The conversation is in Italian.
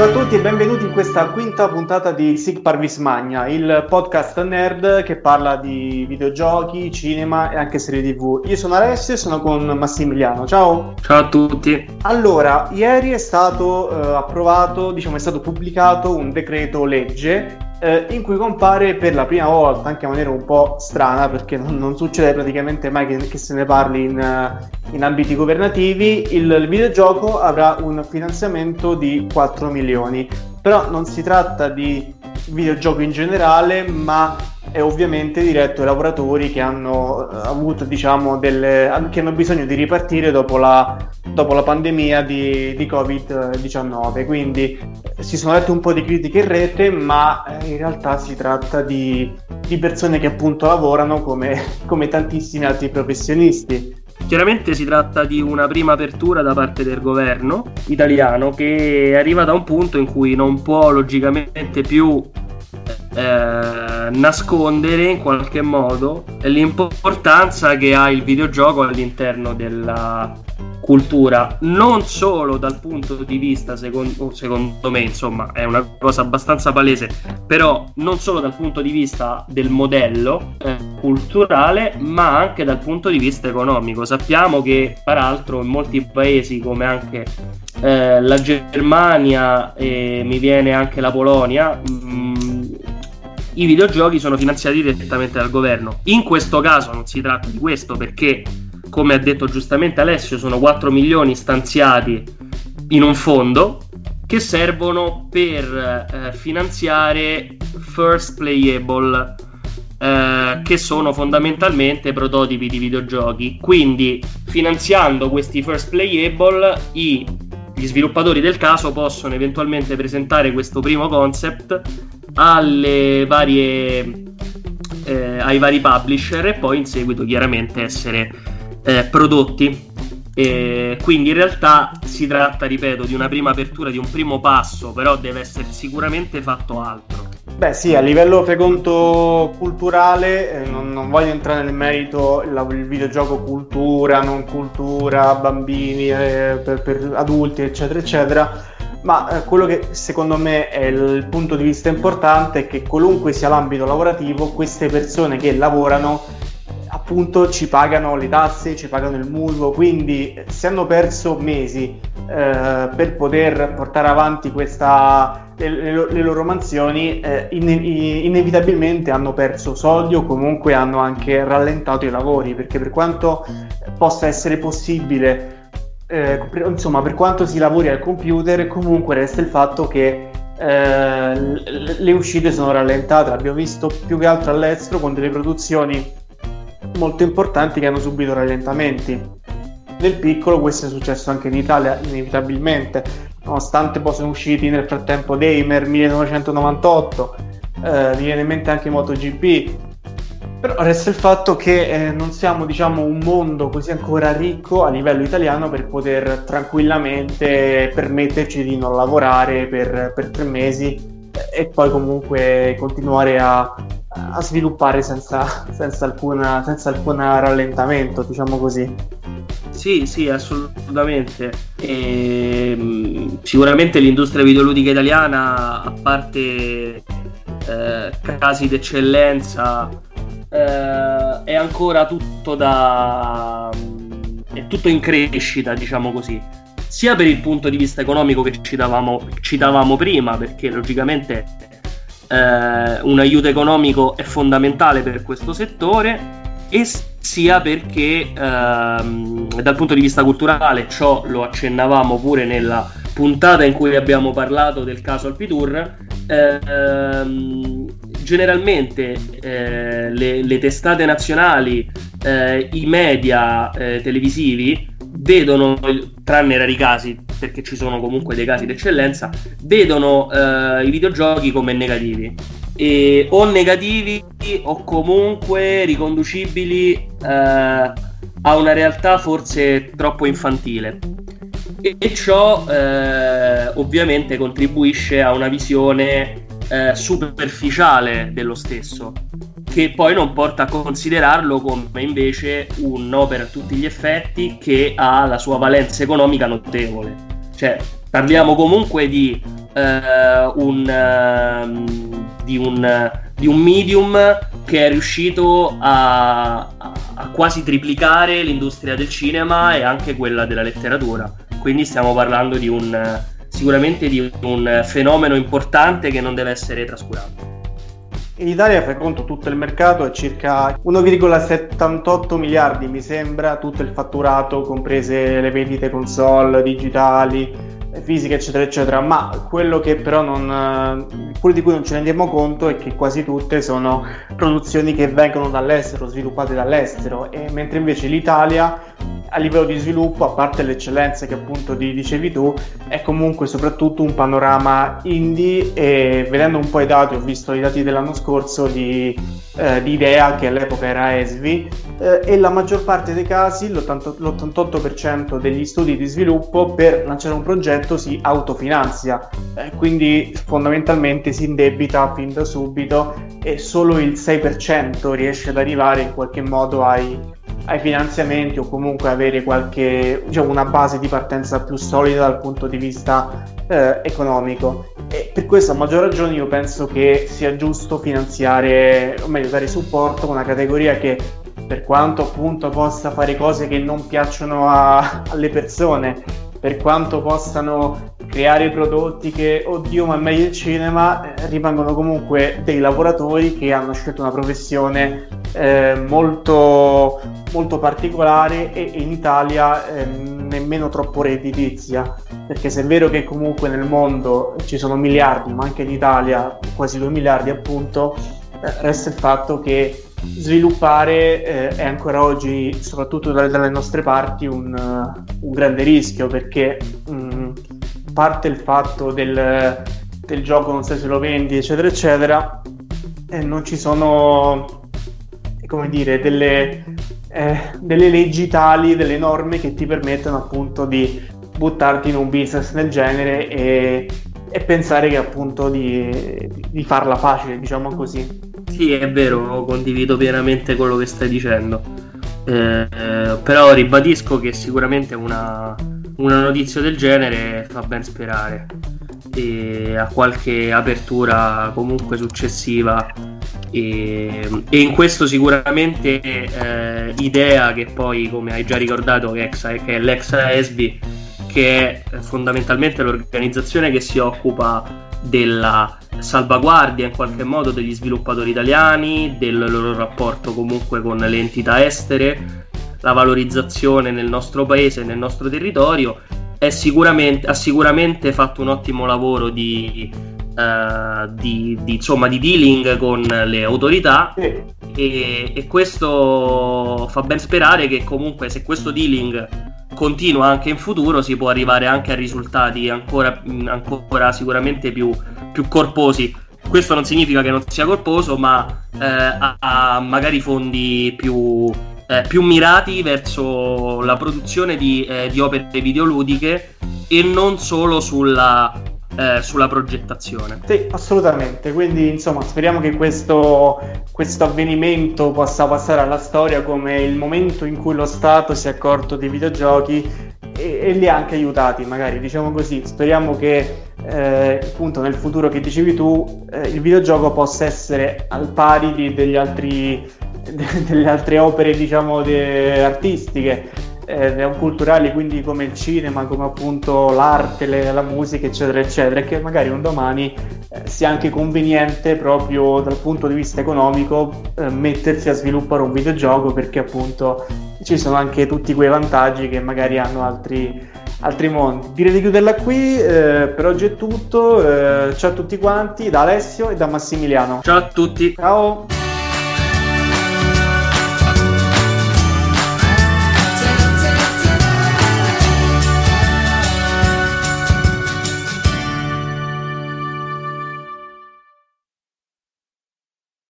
Ciao a tutti e benvenuti in questa quinta puntata di Sig Parvis Magna, il podcast nerd che parla di videogiochi, cinema e anche serie tv. Io sono Alessio e sono con Massimiliano. Ciao! Ciao a tutti! Allora, ieri è stato eh, approvato, diciamo è stato pubblicato un decreto legge eh, in cui compare per la prima volta, anche in maniera un po' strana, perché non, non succede praticamente mai che, che, se ne parli in, eh, in ambiti governativi, il, il, videogioco avrà un finanziamento di 4 milioni. Però non si tratta di videogioco in generale, ma è ovviamente diretto ai lavoratori che hanno eh, avuto, diciamo, delle, che hanno bisogno di ripartire dopo la, dopo la pandemia di, di, Covid-19. Quindi eh, si sono lette un po' di critiche in rete, ma eh, in realtà si tratta di, di persone che appunto lavorano come, come tantissimi altri professionisti. Chiaramente si tratta di una prima apertura da parte del governo italiano che arriva da un punto in cui non può logicamente più eh, nascondere in qualche modo l'importanza che ha il videogioco all'interno della cultura, non solo dal punto di vista, secondo, secondo me, insomma, è una cosa abbastanza palese, però non solo dal punto di vista del modello eh, culturale, ma anche dal punto di vista economico. Sappiamo che, peraltro, in molti paesi come anche eh, la Germania e mi viene anche la Polonia, i videogiochi sono finanziati direttamente dal governo. In questo caso non si tratta di questo perché, come ha detto giustamente Alessio, sono 4 milioni stanziati in un fondo che servono per eh, finanziare first playable eh, che sono fondamentalmente prototipi di videogiochi. Quindi, finanziando questi first playable, i, gli sviluppatori del caso possono eventualmente presentare questo primo concept alle varie, eh, ai vari publisher e poi in seguito chiaramente essere eh, prodotti. E quindi in realtà si tratta, ripeto, di una prima apertura, di un primo passo, però deve essere sicuramente fatto altro. Beh sì, a livello fai conto culturale, eh, non, non, voglio entrare nel merito il, il videogioco cultura, non cultura, bambini, eh, per, per adulti, eccetera, eccetera. Ma eh, quello che secondo me è il punto di vista importante è che qualunque sia l'ambito lavorativo, queste persone che lavorano appunto ci pagano le tasse, ci pagano il mutuo, quindi se hanno perso mesi eh, per poter portare avanti questa, le, le, loro mansioni, eh, in, inevitabilmente hanno perso soldi o comunque hanno anche rallentato i lavori, perché per quanto possa essere possibile eh, insomma, per quanto si lavori al computer, comunque resta il fatto che eh, le uscite sono rallentate. L'abbiamo visto più che altro all'estero con delle produzioni molto importanti che hanno subito rallentamenti. Nel piccolo questo è successo anche in Italia, inevitabilmente, nonostante poi sono usciti nel frattempo Damer 1998, eh, mi viene in mente anche MotoGP, però resta il fatto che eh, non siamo, diciamo, un mondo così ancora ricco a livello italiano per poter tranquillamente permetterci di non lavorare per, per tre mesi e poi comunque continuare a, a sviluppare senza, senza, alcuna, senza alcun rallentamento, diciamo così. Sì, sì, assolutamente. E, ehm, sicuramente l'industria videoludica italiana, a parte eh, casi d'eccellenza eh, è ancora tutto da è tutto in crescita, diciamo così. Sia per il punto di vista economico che citavamo, citavamo prima, perché logicamente eh, un aiuto economico è fondamentale per questo settore, e sia perché ehm, dal punto di vista culturale, ciò lo accennavamo pure nella puntata in cui abbiamo parlato del caso Alpitour, ehm, generalmente eh, le, le, testate nazionali, eh, i media eh, televisivi vedono, tranne rari casi, perché ci sono comunque dei casi d'eccellenza, vedono eh, i videogiochi come negativi. E, o negativi o comunque riconducibili eh, a una realtà forse troppo infantile. E, e ciò eh, ovviamente contribuisce a una visione eh, superficiale dello stesso, che poi non porta a considerarlo come invece un'opera a tutti gli effetti che ha la sua valenza economica notevole. Cioè, Parliamo comunque di, uh, un, uh, di, un, di un medium che è riuscito a, a, quasi triplicare l'industria del cinema e anche quella della letteratura. Quindi stiamo parlando di un, sicuramente di un fenomeno importante che non deve essere trascurato. In Italia, fai conto, tutto il mercato è circa 1,78 miliardi, mi sembra, tutto il fatturato, comprese le vendite console, digitali, fisiche, eccetera, eccetera. Ma quello che però non, quello di cui non ci rendiamo conto è che quasi tutte sono produzioni che vengono dall'estero, sviluppate dall'estero, e mentre invece l'Italia a livello di sviluppo, a parte le eccellenze che appunto dicevi tu, è comunque soprattutto un panorama indie e vedendo un po' i dati, ho visto i dati dell'anno scorso di, eh, di Idea che all'epoca era ESVI eh, e la maggior parte dei casi, l'88% degli studi di sviluppo per lanciare un progetto si autofinanzia, eh, quindi fondamentalmente si indebita fin da subito e solo il 6% riesce ad arrivare in qualche modo ai ai finanziamenti o comunque avere qualche, diciamo, una base di partenza più solida dal punto di vista eh, economico. E per questo a maggior ragione io penso che sia giusto finanziare, o meglio dare supporto a una categoria che per quanto appunto possa fare cose che non piacciono a, alle persone, per quanto possano creare prodotti che, oddio, ma è meglio il cinema, eh, rimangono comunque dei lavoratori che hanno scelto una professione eh, molto, molto particolare e in Italia eh, nemmeno troppo redditizia. Perché se è vero che comunque nel mondo ci sono miliardi, ma anche in Italia quasi 2 miliardi appunto, eh, resta il fatto che sviluppare eh, è ancora oggi, soprattutto dalle, dalle nostre parti, un, uh, un, grande rischio perché mh, mm, parte il fatto del, del, gioco, non sai se lo vendi, eccetera, eccetera, e non ci sono, come dire, delle, eh, delle leggi tali, delle norme che ti permettono appunto di buttarti in un business del genere e, e pensare che appunto di, di farla facile, diciamo così. Sì, è vero, condivido pienamente quello che stai dicendo. Eh, però ribadisco che sicuramente una, una notizia del genere fa ben sperare e a qualche apertura comunque successiva e, e in questo sicuramente eh, idea che poi come hai già ricordato che, è, l'ex ESB che è fondamentalmente l'organizzazione che si occupa della salvaguardia in qualche modo degli sviluppatori italiani, del loro rapporto comunque con le entità estere, la valorizzazione nel nostro paese, nel nostro territorio, sicuramente, ha sicuramente fatto un ottimo lavoro di, uh, di, di, insomma, di dealing con le autorità e, e questo fa ben sperare che comunque se questo dealing continua anche in futuro si può arrivare anche a risultati ancora, ancora sicuramente più, più corposi. Questo non significa che non sia corposo, ma eh, ha magari fondi più, eh, più mirati verso la produzione di, eh, di, opere videoludiche e non solo sulla, eh, sulla progettazione. Sì, assolutamente. Quindi, insomma, speriamo che questo, questo avvenimento possa passare alla storia come il momento in cui lo Stato si è accorto dei videogiochi e, li ha anche aiutati, magari diciamo così. Speriamo che eh, appunto nel futuro che dicevi tu eh, il videogioco possa essere al pari di, degli altri delle altre opere diciamo de- artistiche eh, culturali quindi come il cinema come appunto l'arte le, la musica eccetera eccetera e che magari un domani eh, sia anche conveniente proprio dal punto di vista economico eh, mettersi a sviluppare un videogioco perché appunto ci sono anche tutti quei vantaggi che magari hanno altri altri mondi. Direi di chiuderla qui, eh, per oggi è tutto. Eh, ciao a tutti quanti, da Alessio e da Massimiliano. Ciao a tutti. Ciao.